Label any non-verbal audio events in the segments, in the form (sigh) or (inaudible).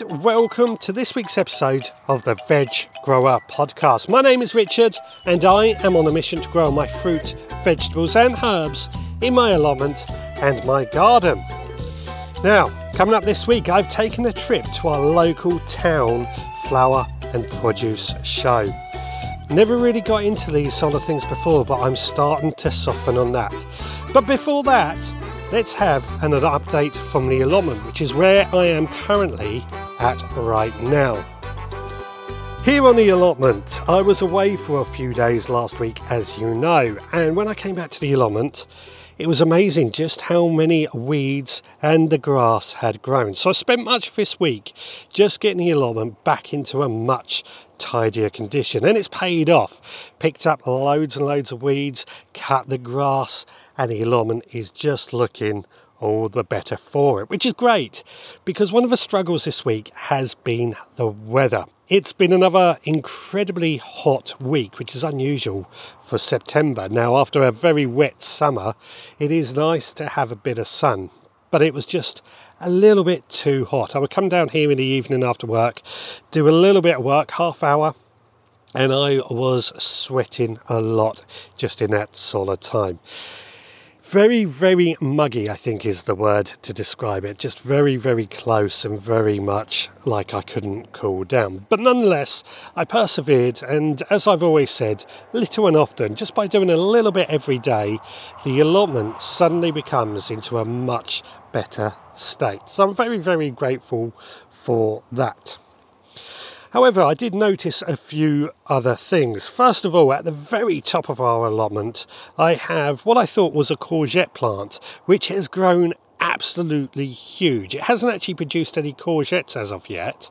And welcome to this week's episode of the Veg Grower Podcast. My name is Richard and I am on a mission to grow my fruit, vegetables, and herbs in my allotment and my garden. Now, coming up this week, I've taken a trip to our local town flower and produce show. Never really got into these sort of things before, but I'm starting to soften on that. But before that, let's have another update from the allotment, which is where I am currently at right now. Here on the allotment, I was away for a few days last week, as you know, and when I came back to the allotment, it was amazing just how many weeds and the grass had grown. So I spent much of this week just getting the allotment back into a much tidier condition, and it's paid off. Picked up loads and loads of weeds, cut the grass, and the allotment is just looking all the better for it, which is great because one of the struggles this week has been the weather. It's been another incredibly hot week, which is unusual for September. Now, after a very wet summer, it is nice to have a bit of sun, but it was just a little bit too hot. I would come down here in the evening after work, do a little bit of work, half hour, and I was sweating a lot just in that of time. Very, very muggy, I think is the word to describe it. Just very, very close and very much like I couldn't cool down. But nonetheless, I persevered, and as I've always said, little and often, just by doing a little bit every day, the allotment suddenly becomes into a much better state. So I'm very, very grateful for that. However, I did notice a few other things. First of all, at the very top of our allotment, I have what I thought was a courgette plant, which has grown absolutely huge. It hasn't actually produced any courgettes as of yet.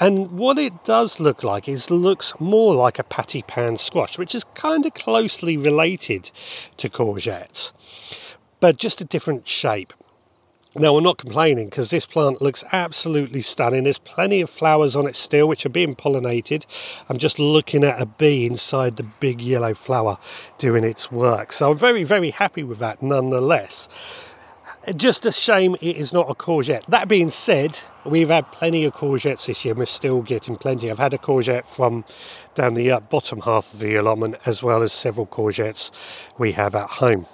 And what it does look like is looks more like a patty pan squash, which is kind of closely related to courgettes, but just a different shape. Now, I'm not complaining because this plant looks absolutely stunning. There's plenty of flowers on it still, which are being pollinated. I'm just looking at a bee inside the big yellow flower doing its work. So I'm very, very happy with that nonetheless. Just a shame it is not a courgette. That being said, we've had plenty of courgettes this year we're still getting plenty. I've had a courgette from down the uh, bottom half of the allotment as well as several courgettes we have at home.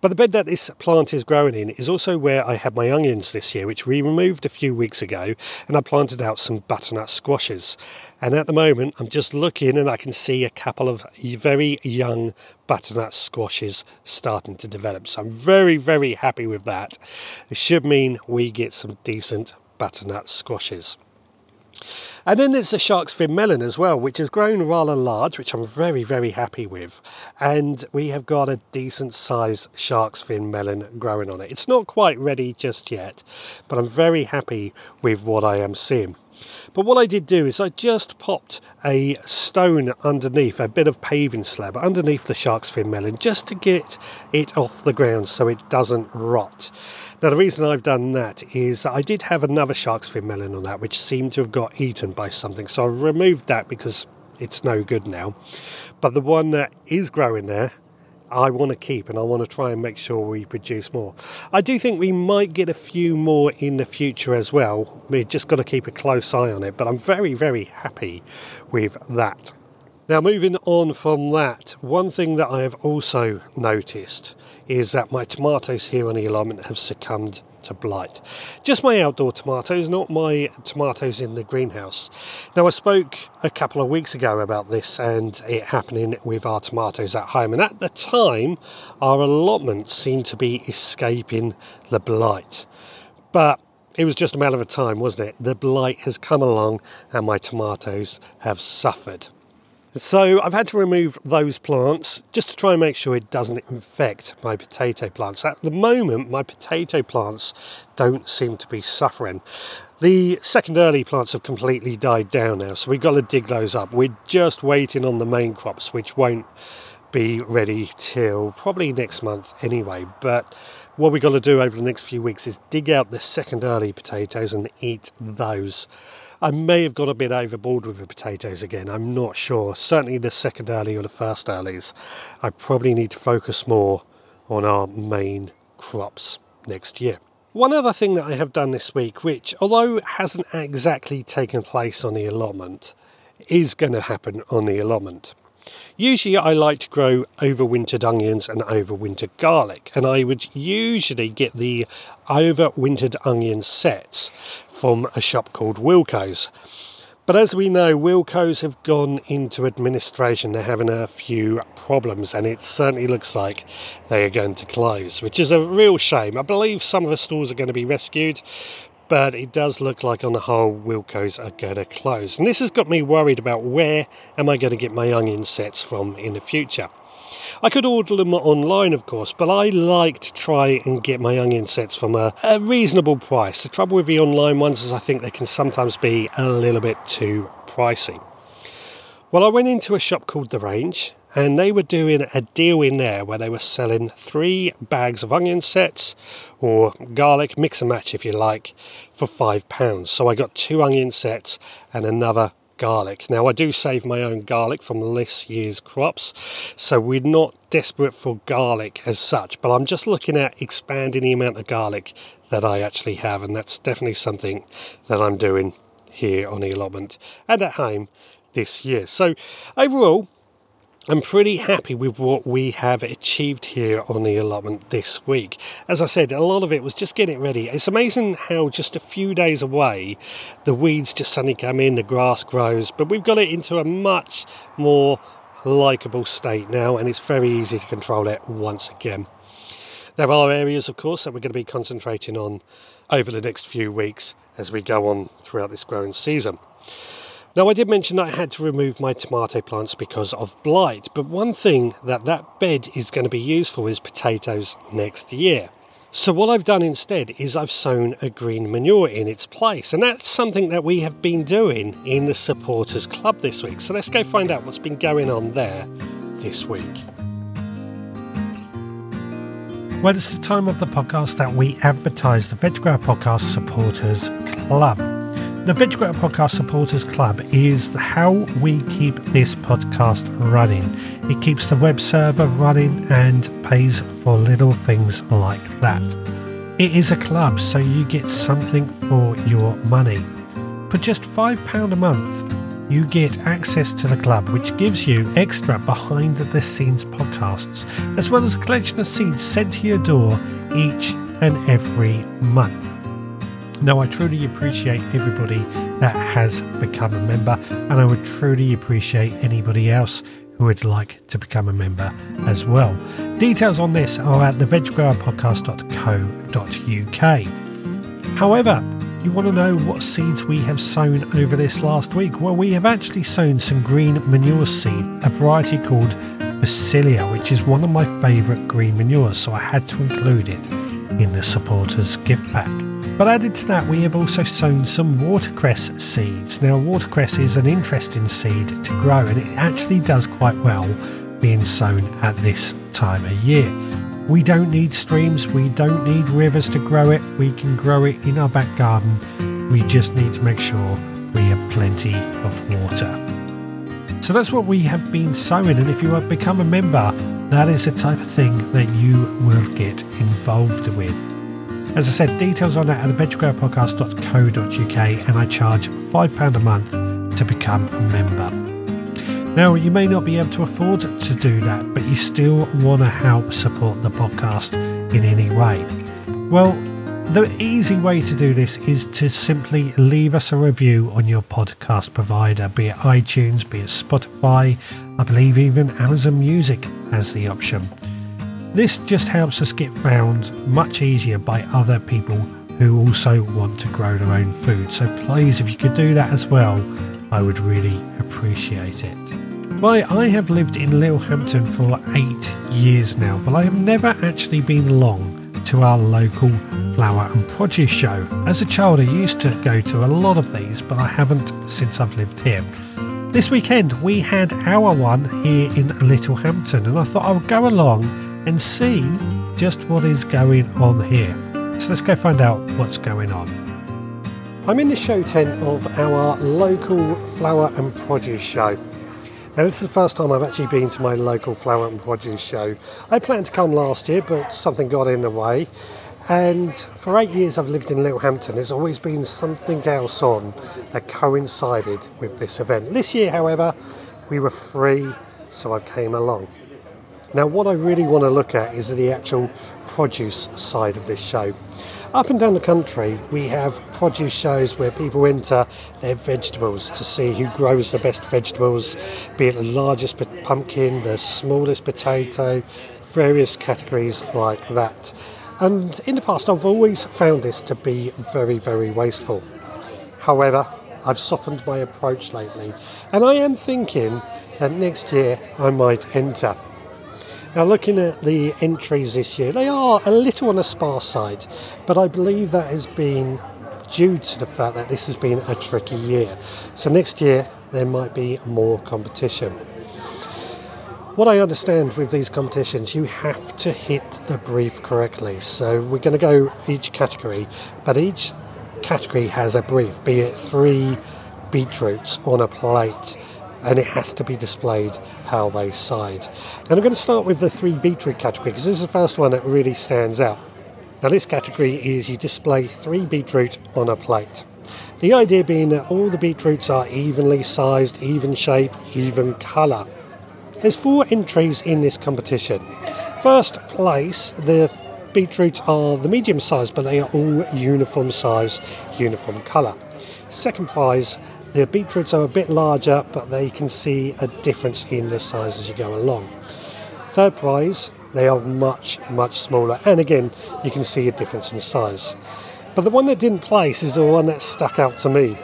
But the bed that this plant is growing in is also where I had my onions this year, which we removed a few weeks ago, and I planted out some butternut squashes. And at the moment, I'm just looking and I can see a couple of very young butternut squashes starting to develop. So I'm very, very happy with that. It should mean we get some decent butternut squashes. And then there's the shark's fin melon as well, which has grown rather large, which I'm very, very happy with. And we have got a decent sized shark's fin melon growing on it. It's not quite ready just yet, but I'm very happy with what I am seeing. But what I did do is I just popped a stone underneath, a bit of paving slab underneath the shark's fin melon, just to get it off the ground so it doesn't rot. Now, the reason I've done that is I did have another shark's fin melon on that, which seemed to have got eaten by something. So I removed that because it's no good now. But the one that is growing there, I want to keep and I want to try and make sure we produce more. I do think we might get a few more in the future as well. We've just got to keep a close eye on it, but I'm very, very happy with that. Now, moving on from that, one thing that I have also noticed is that my tomatoes here on the allotment have succumbed to blight. Just my outdoor tomatoes, not my tomatoes in the greenhouse. Now, I spoke a couple of weeks ago about this and it happening with our tomatoes at home, and at the time, our allotment seemed to be escaping the blight. But it was just a matter of time, wasn't it? The blight has come along and my tomatoes have suffered. So I've had to remove those plants just to try and make sure it doesn't infect my potato plants. At the moment, my potato plants don't seem to be suffering. The second early plants have completely died down now, so we've got to dig those up. We're just waiting on the main crops, which won't be ready till probably next month anyway. But what we've got to do over the next few weeks is dig out the second early potatoes and eat those. I may have got a bit overboard with the potatoes again. I'm not sure. Certainly the second alley or the first earlies. I probably need to focus more on our main crops next year. One other thing that I have done this week, which although hasn't exactly taken place on the allotment, is going to happen on the allotment. Usually, I like to grow overwintered onions and overwintered garlic, and I would usually get the overwintered onion sets from a shop called Wilko's. But as we know, Wilko's have gone into administration. They're having a few problems, and it certainly looks like they are going to close, which is a real shame. I believe some of the stores are going to be rescued, but it does look like on the whole Wilko's are going to close. And this has got me worried about where am I going to get my onion sets from in the future. I could order them online, of course, but I like to try and get my onion sets from a, a reasonable price. The trouble with the online ones is I think they can sometimes be a little bit too pricey. Well, I went into a shop called The Range and they were doing a deal in there where they were selling three bags of onion sets or garlic mix and match if you like for five pounds so i got two onion sets and another garlic. Now, I do save my own garlic from this year's crops, so we're not desperate for garlic as such, but I'm just looking at expanding the amount of garlic that I actually have, and that's definitely something that I'm doing here on the allotment and at home this year. So, overall, I'm pretty happy with what we have achieved here on the allotment this week. As I said, a lot of it was just getting it ready. It's amazing how just a few days away, the weeds just suddenly come in, the grass grows, but we've got it into a much more likable state now, and it's very easy to control it once again. There are areas, of course, that we're going to be concentrating on over the next few weeks as we go on throughout this growing season. Now, I did mention that I had to remove my tomato plants because of blight, but one thing that that bed is going to be used for is potatoes next year. So, what I've done instead is I've sown a green manure in its place, and that's something that we have been doing in the Supporters Club this week. So, let's go find out what's been going on there this week. Well, it's the time of the podcast that we advertise the Veg Podcast Supporters Club. The Veg Podcast Supporters Club is how we keep this podcast running. It keeps the web server running and pays for little things like that. It is a club, so you get something for your money. For just £5 a month, you get access to the club, which gives you extra behind the scenes podcasts, as well as a collection of seeds sent to your door each and every month. Now, I truly appreciate everybody that has become a member, and I would truly appreciate anybody else who would like to become a member as well. Details on this are at theveggrowerpodcast.co.uk. However, you want to know what seeds we have sown over this last week? Well, we have actually sown some green manure seed, a variety called Phacelia, which is one of my favourite green manures, so I had to include it in the supporters gift pack. But added to that, we have also sown some watercress seeds. Now, watercress is an interesting seed to grow, and it actually does quite well being sown at this time of year. We don't need streams, we don't need rivers to grow it, we can grow it in our back garden. We just need to make sure we have plenty of water. So that's what we have been sowing, and if you have become a member, that is the type of thing that you will get involved with. As I said, details on that at veggrowerpodcast.co.uk and I charge £5 a month to become a member. Now, you may not be able to afford to do that, but you still want to help support the podcast in any way. Well, the easy way to do this is to simply leave us a review on your podcast provider, be it iTunes, be it Spotify, I believe even Amazon Music has the option. This just helps us get found much easier by other people who also want to grow their own food. So please, if you could do that as well, I would really appreciate it. Well, I have lived in Littlehampton for eight years now, but I have never actually been along to our local flower and produce show. As a child, I used to go to a lot of these, but I haven't since I've lived here. This weekend, we had our one here in Littlehampton, and I thought I would go along and see just what is going on here. So let's go find out what's going on. I'm in the show tent of our local flower and produce show. Now, this is the first time I've actually been to my local flower and produce show. I planned to come last year, but something got in the way. And for eight years I've lived in Littlehampton, there's always been something else on that coincided with this event. This year, however, we were free, so I came along. Now, what I really want to look at is the actual produce side of this show. Up and down the country, we have produce shows where people enter their vegetables to see who grows the best vegetables, be it the largest pumpkin, the smallest potato, various categories like that. And in the past, I've always found this to be very, very wasteful. However, I've softened my approach lately, and I am thinking that next year I might enter. Now, looking at the entries this year, they are a little on the sparse side, but I believe that has been due to the fact that this has been a tricky year. So, next year there might be more competition. What I understand with these competitions, you have to hit the brief correctly. So, we're going to go each category, but each category has a brief, be it three beetroots on a plate and it has to be displayed how they side. And I'm going to start with the three beetroot category because this is the first one that really stands out. Now, this category is you display three beetroot on a plate. The idea being that all the beetroots are evenly sized, even shape, even colour. There's four entries in this competition. First place, the beetroots are the medium size, but they are all uniform size, uniform colour. Second prize, the beetroots are a bit larger, but they can see a difference in the size as you go along. Third prize, they are much, much smaller, and again, you can see a difference in size. But the one that didn't place is the one that stuck out to me.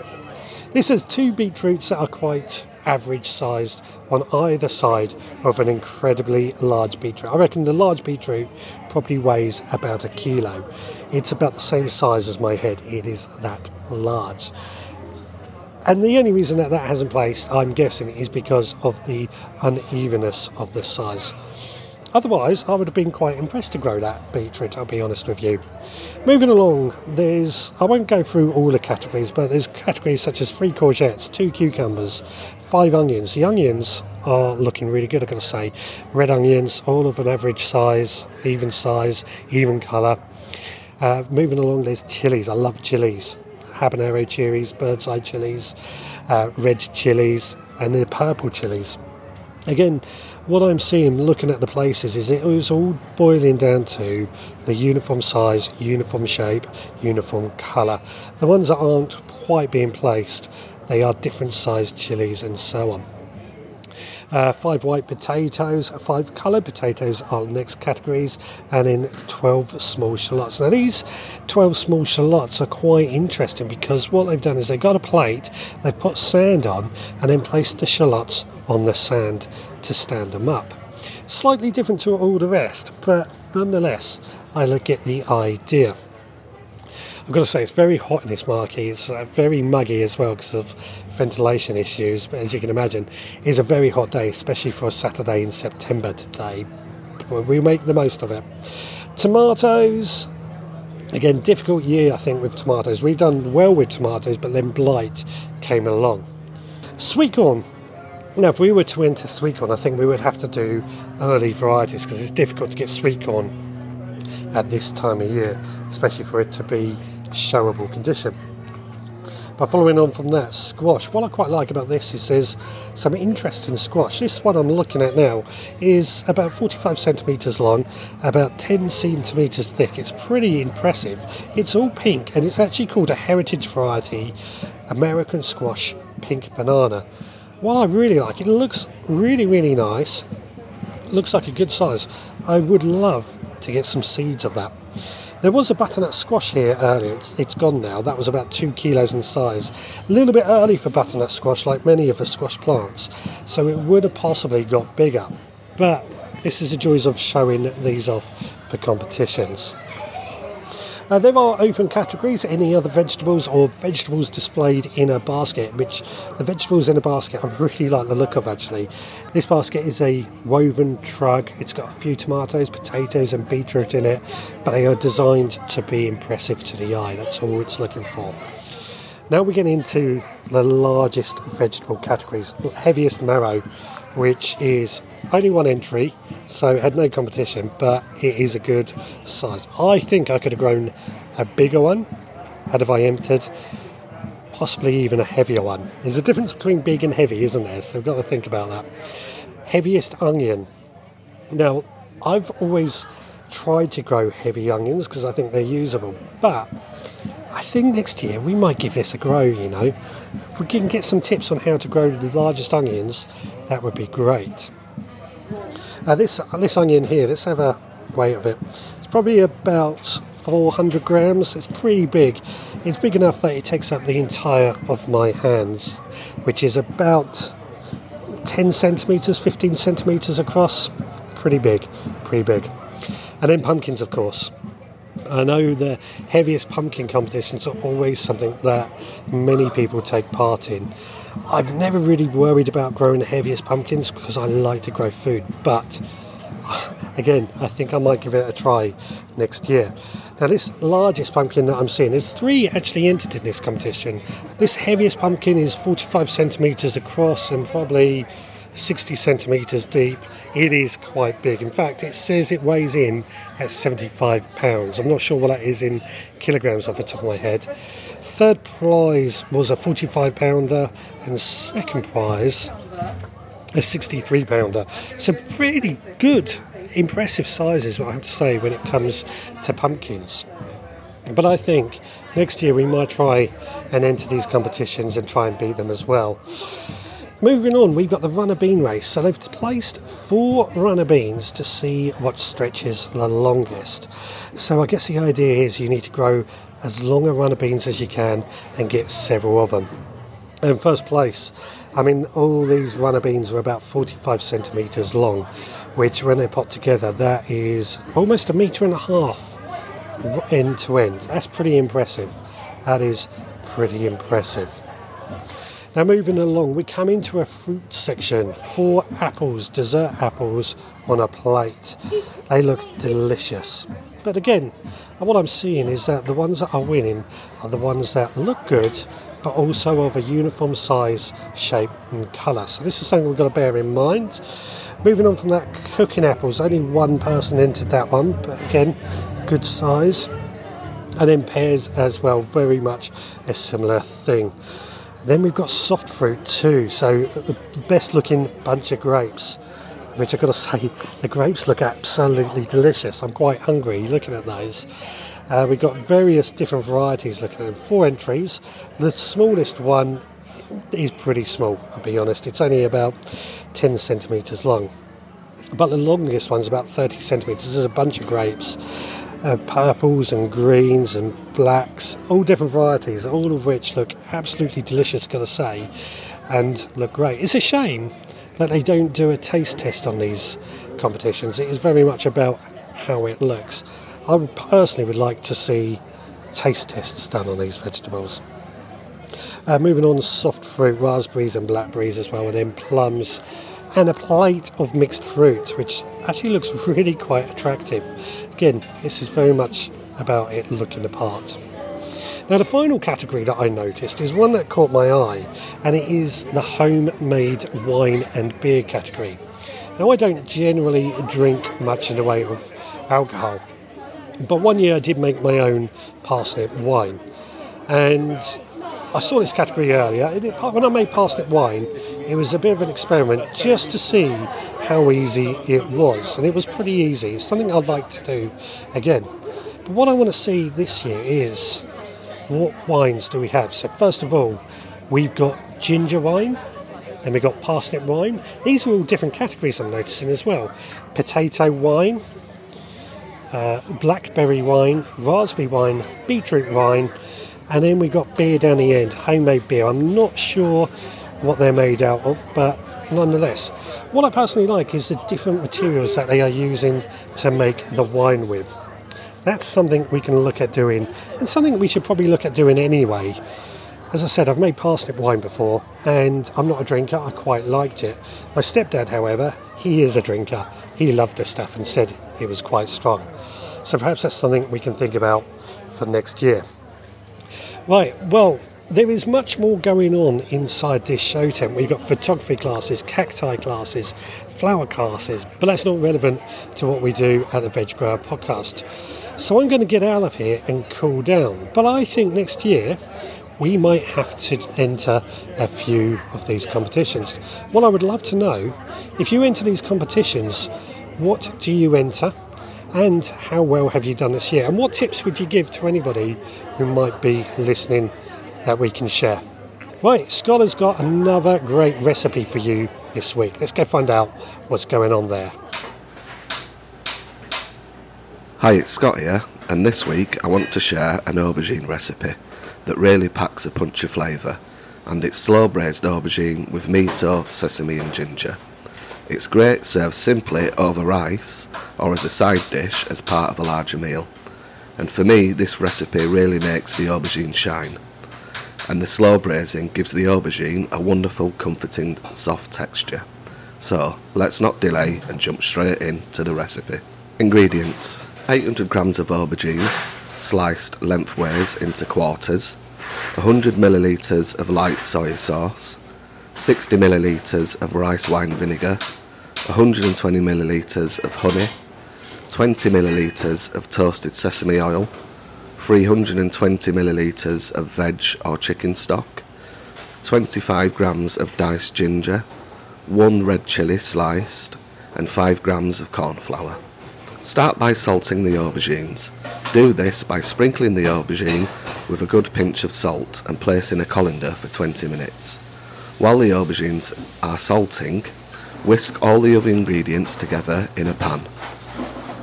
This has two beetroots that are quite average sized on either side of an incredibly large beetroot. I reckon the large beetroot probably weighs about a kilo. It's about the same size as my head, it is that large. And the only reason that that hasn't placed, I'm guessing, is because of the unevenness of the size. Otherwise, I would have been quite impressed to grow that beetroot, I'll be honest with you. Moving along, there's, I won't go through all the categories, but there's categories such as three courgettes, two cucumbers, five onions. The onions are looking really good, I've got to say. Red onions, all of an average size, even size, even colour. Uh, moving along, there's chilies. I love chilies habanero chilies, bird's eye chilies, uh, red chilies, and the purple chilies. Again, what I'm seeing looking at the places is it was all boiling down to the uniform size, uniform shape, uniform colour. The ones that aren't quite being placed, they are different sized chilies and so on. Uh, five white potatoes, five coloured potatoes are the next categories, and then 12 small shallots. Now, these 12 small shallots are quite interesting because what they've done is they've got a plate, they've put sand on, and then placed the shallots on the sand to stand them up. Slightly different to all the rest, but nonetheless, I at the idea. I've got to say, it's very hot in this market. It's uh, very muggy as well because of ventilation issues. But as you can imagine, it's a very hot day, especially for a Saturday in September today. But we make the most of it. Tomatoes, again, difficult year I think with tomatoes. We've done well with tomatoes, but then blight came along. Sweet corn. Now, if we were to enter sweet corn, I think we would have to do early varieties because it's difficult to get sweet corn at this time of year, especially for it to be showable condition. But following on from that, squash. What I quite like about this is there's some interesting squash. This one I'm looking at now is about 45 centimetres long, about 10 centimetres thick. It's pretty impressive. It's all pink and it's actually called a heritage variety American squash pink banana. What I really like, it looks really, really nice. looks like a good size. I would love to get some seeds of that. There was a butternut squash here earlier, it's, it's gone now. That was about two kilos in size. A little bit early for butternut squash, like many of the squash plants, so it would have possibly got bigger. But this is the joys of showing these off for competitions. Uh, there are open categories, any other vegetables or vegetables displayed in a basket, which the vegetables in a basket I really like the look of actually. This basket is a woven trug, it's got a few tomatoes, potatoes, and beetroot in it, but they are designed to be impressive to the eye, that's all it's looking for. Now we get into the largest vegetable categories, heaviest marrow which is only one entry, so had no competition, but it is a good size. I think I could have grown a bigger one had I entered, possibly even a heavier one. There's a difference between big and heavy, isn't there? So we've got to think about that. Heaviest onion. Now, I've always tried to grow heavy onions because I think they're usable, but I think next year we might give this a grow, you know. If we can get some tips on how to grow the largest onions, that would be great. Uh, this, this onion here, let's have a weight of it. It's probably about 400 grams. It's pretty big. It's big enough that it takes up the entire of my hands, which is about 10 centimeters, 15 centimeters across. Pretty big, pretty big. And then pumpkins, of course. I know the heaviest pumpkin competitions are always something that many people take part in. I've never really worried about growing the heaviest pumpkins because I like to grow food, but (laughs) again, I think I might give it a try next year. Now, this largest pumpkin that I'm seeing, there's three actually entered in this competition. This heaviest pumpkin is 45 centimetres across and probably 60 centimetres deep. It is quite big. In fact, it says it weighs in at 75 pounds. I'm not sure what that is in kilograms off the top of my head. Third prize was a 45 pounder, and second prize a 63 pounder. So, really good, impressive sizes, I have to say, when it comes to pumpkins. But I think next year we might try and enter these competitions and try and beat them as well. Moving on, we've got the runner bean race. So they've placed four runner beans to see what stretches the longest. So I guess the idea is you need to grow as long a runner beans as you can and get several of them. In first place, I mean, all these runner beans are about 45 centimetres long, which when they're put together, that is almost a metre and a half end to end. That's pretty impressive. That is pretty impressive. Now, moving along, we come into a fruit section. Four apples, dessert apples on a plate. They look delicious. But again, what I'm seeing is that the ones that are winning are the ones that look good, but also of a uniform size, shape, and colour. So, this is something we've got to bear in mind. Moving on from that, cooking apples. Only one person entered that one, but again, good size. And then pears as well, very much a similar thing. Then we've got soft fruit too, so the best looking bunch of grapes, which I've got to say, the grapes look absolutely delicious. I'm quite hungry looking at those. Uh, we've got various different varieties looking at them, four entries. The smallest one is pretty small, I'll be honest, it's only about 10 centimetres long. But the longest one's about 30 centimetres. There's a bunch of grapes uh, purples and greens and blacks, all different varieties, all of which look absolutely delicious, I've gotta say, and look great. It's a shame that they don't do a taste test on these competitions. It is very much about how it looks. I personally would like to see taste tests done on these vegetables. Uh, moving on, soft fruit, raspberries and blackberries as well, and then plums and a plate of mixed fruit, which actually looks (laughs) really quite attractive. Again, this is very much about it looking the part. Now, the final category that I noticed is one that caught my eye, and it is the homemade wine and beer category. Now, I don't generally drink much in the way of alcohol, but one year I did make my own parsnip wine, and I saw this category earlier. When I made parsnip wine, it was a bit of an experiment just to see how easy it was, and it was pretty easy. It's something I'd like to do again. But what I want to see this year is what wines do we have? So, first of all, we've got ginger wine and we've got parsnip wine. These are all different categories I'm noticing as well. Potato wine, uh, blackberry wine, raspberry wine, beetroot wine, and then we've got beer down the end, homemade beer. I'm not sure what they're made out of, but nonetheless. What I personally like is the different materials that they are using to make the wine with. That's something we can look at doing, and something we should probably look at doing anyway. As I said, I've made parsnip wine before, and I'm not a drinker, I quite liked it. My stepdad, however, he is a drinker. He loved the stuff and said it was quite strong. So perhaps that's something we can think about for next year. Right, well, there is much more going on inside this show tent. We've got photography classes, cacti classes, flower classes, but that's not relevant to what we do at the Veg Grower podcast. So I'm going to get out of here and cool down. But I think next year we might have to enter a few of these competitions. Well, I would love to know if you enter these competitions, what do you enter? And how well have you done this year? And what tips would you give to anybody who might be listening that we can share? Right, Scott has got another great recipe for you this week. Let's go find out what's going on there. Hi, it's Scott here, and this week I want to share an aubergine recipe that really packs a punch of flavour, and it's slow braised aubergine with miso, sesame, and ginger. It's great served simply over rice or as a side dish as part of a larger meal. And for me, this recipe really makes the aubergine shine. And the slow braising gives the aubergine a wonderful, comforting, soft texture. So let's not delay and jump straight into the recipe. Ingredients 800 grams of aubergines, sliced lengthways into quarters, 100 millilitres of light soy sauce, 60 millilitres of rice wine vinegar, 120 millilitres of honey, 20 millilitres of toasted sesame oil, 320 millilitres of veg or chicken stock, 25 grams of diced ginger, 1 red chilli sliced, and 5 grams of corn flour. Start by salting the aubergines. Do this by sprinkling the aubergine with a good pinch of salt and place in a colander for 20 minutes. While the aubergines are salting, whisk all the other ingredients together in a pan.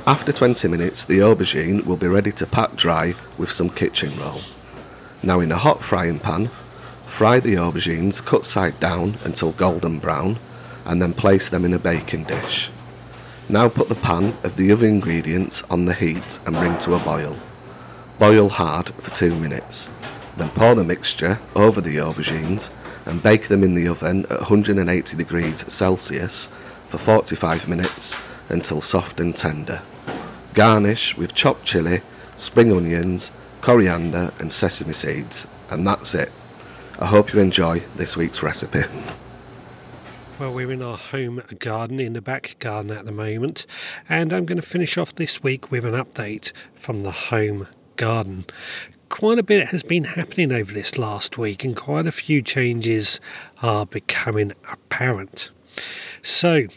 After 20 minutes, the aubergine will be ready to pat dry with some kitchen roll. Now in a hot frying pan, fry the aubergines cut side down until golden brown and then place them in a baking dish. Now put the pan of the other ingredients on the heat and bring to a boil. Boil hard for 2 minutes. Then pour the mixture over the aubergines and bake them in the oven at 180 degrees Celsius for 45 minutes until soft and tender. Garnish with chopped chilli, spring onions, coriander, and sesame seeds, and that's it. I hope you enjoy this week's recipe. Well, we're in our home garden, in the back garden at the moment, and I'm going to finish off this week with an update from the home garden quite a bit has been happening over this last week, and quite a few changes are becoming apparent. So,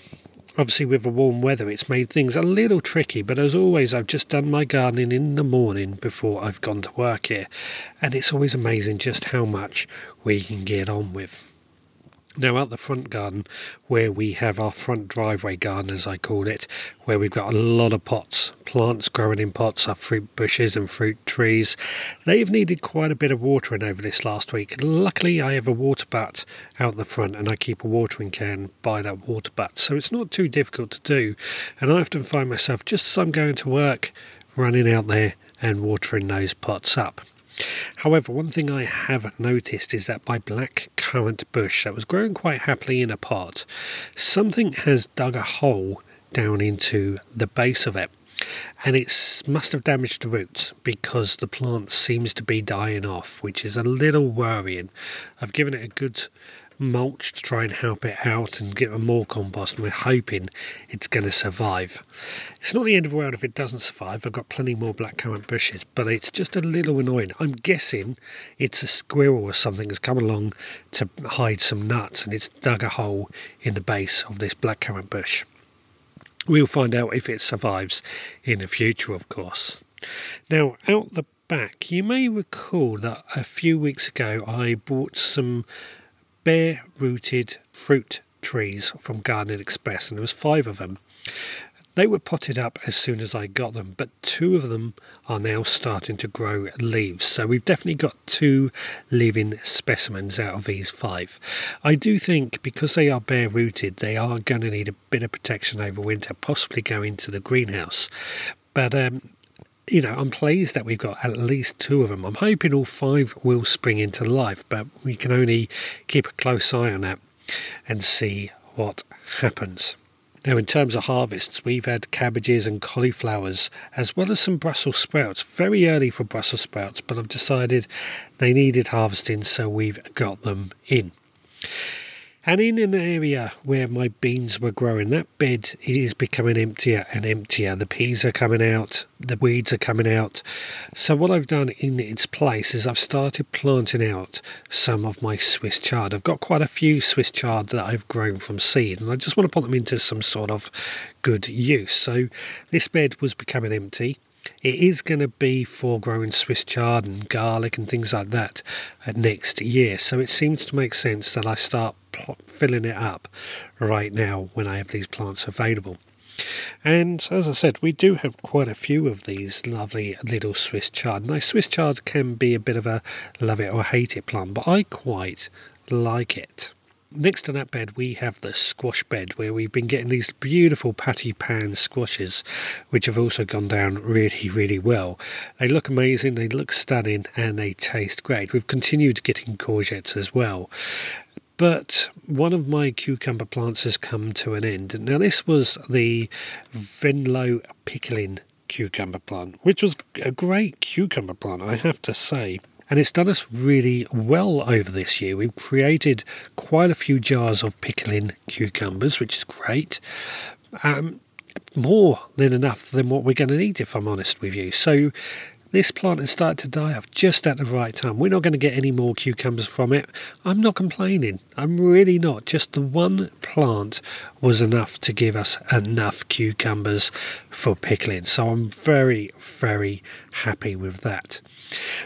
obviously, with the warm weather, it's made things a little tricky, but as always, I've just done my gardening in the morning before I've gone to work here, and it's always amazing just how much we can get on with. Now, out the front garden, where we have our front driveway garden, as I call it, where we've got a lot of pots, plants growing in pots, our fruit bushes and fruit trees, they've needed quite a bit of watering over this last week. Luckily, I have a water butt out the front and I keep a watering can by that water butt, so it's not too difficult to do. And I often find myself, just as I'm going to work, running out there and watering those pots up. However, one thing I have noticed is that my black currant bush that was growing quite happily in a pot, something has dug a hole down into the base of it. And it must have damaged the roots because the plant seems to be dying off, which is a little worrying. I've given it a good mulch to try and help it out and get more compost, and we're hoping it's going to survive. It's not the end of the world if it doesn't survive. I've got plenty more blackcurrant bushes, but it's just a little annoying. I'm guessing it's a squirrel or something has come along to hide some nuts and it's dug a hole in the base of this blackcurrant bush. We'll find out if it survives in the future, of course. Now, out the back, you may recall that a few weeks ago I bought some bare rooted fruit trees from Garden Express, and there was five of them. They were potted up as soon as I got them, but two of them are now starting to grow leaves. So we've definitely got two living specimens out of these five. I do think because they are bare rooted, they are going to need a bit of protection over winter, possibly go into the greenhouse. But um, you know, I'm pleased that we've got at least two of them. I'm hoping all five will spring into life, but we can only keep a close eye on that and see what happens. Now, in terms of harvests, we've had cabbages and cauliflowers, as well as some Brussels sprouts. Very early for Brussels sprouts, but I've decided they needed harvesting, so we've got them in. And in an area where my beans were growing, that bed it is becoming emptier and emptier. The peas are coming out, the weeds are coming out. So what I've done in its place is I've started planting out some of my Swiss chard. I've got quite a few Swiss chard that I've grown from seed, and I just want to put them into some sort of good use. So this bed was becoming empty. It is going to be for growing Swiss chard and garlic and things like that uh, next year. So it seems to make sense that I start filling it up right now when I have these plants available. And as I said, we do have quite a few of these lovely little Swiss chard. Now, Swiss chard can be a bit of a love it or hate it plant, but I quite like it. Next to that bed, we have the squash bed where we've been getting these beautiful patty pan squashes, which have also gone down really, really well. They look amazing, they look stunning, and they taste great. We've continued getting courgettes as well. But one of my cucumber plants has come to an end. Now, this was the Venlo pickling cucumber plant, which was a great cucumber plant, I have to say. And it's done us really well over this year. We've created quite a few jars of pickling cucumbers, which is great. Um, more than enough than what we're going to need, if I'm honest with you. So this plant has started to die off just at the right time. We're not going to get any more cucumbers from it. I'm not complaining. I'm really not. Just the one plant was enough to give us enough cucumbers for pickling. So I'm very, very happy with that.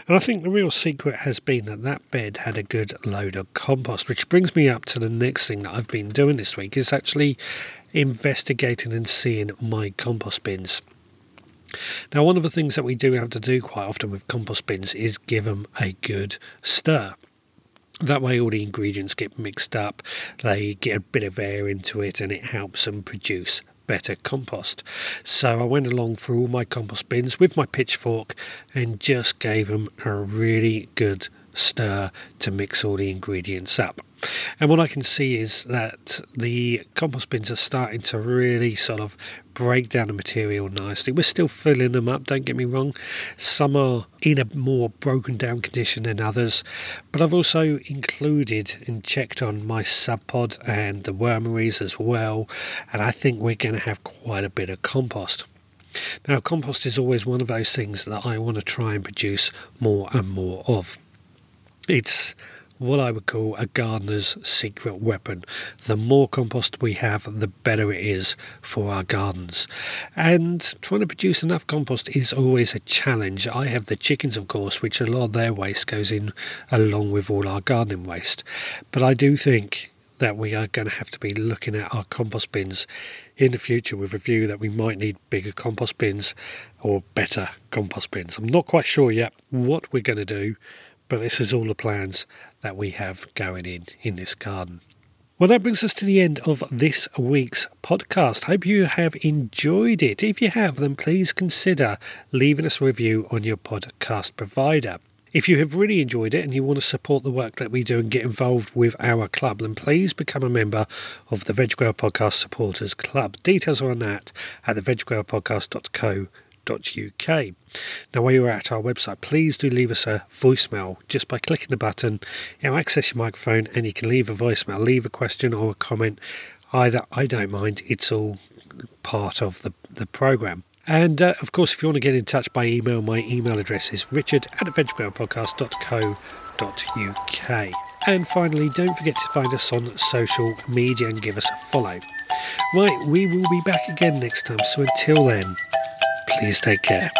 And I think the real secret has been that that bed had a good load of compost, which brings me up to the next thing that I've been doing this week is actually investigating and seeing my compost bins. Now, one of the things that we do have to do quite often with compost bins is give them a good stir. That way, all the ingredients get mixed up, they get a bit of air into it, and it helps them produce better compost. So I went along through all my compost bins with my pitchfork and just gave them a really good stir to mix all the ingredients up. And what I can see is that the compost bins are starting to really sort of break down the material nicely. We're still filling them up, don't get me wrong. Some are in a more broken down condition than others, but I've also included and checked on my Subpod and the wormeries as well, and I think we're going to have quite a bit of compost. Now, compost is always one of those things that I want to try and produce more and more of. It's what I would call a gardener's secret weapon. The more compost we have, the better it is for our gardens. And trying to produce enough compost is always a challenge. I have the chickens, of course, which a lot of their waste goes in along with all our gardening waste. But I do think that we are going to have to be looking at our compost bins in the future with a view that we might need bigger compost bins or better compost bins. I'm not quite sure yet what we're going to do, but this is all the plans that we have going in in this garden. Well, that brings us to the end of this week's podcast. Hope you have enjoyed it. If you have, then please consider leaving us a review on your podcast provider. If you have really enjoyed it and you want to support the work that we do and get involved with our club, then please become a member of the Veg Podcast Supporters Club. Details are on that at the theveggrowerpodcast.co.uk Now, while you're at our website, please do leave us a voicemail just by clicking the button. Know, access your microphone and you can leave a voicemail, leave a question or a comment. Either, I don't mind, it's all part of the, the program. And uh, of course, if you want to get in touch by email, my email address is richard at veggrowerpodcast.co.uk. And finally, don't forget to find us on social media and give us a follow. Right, we will be back again next time. So until then, Please take care.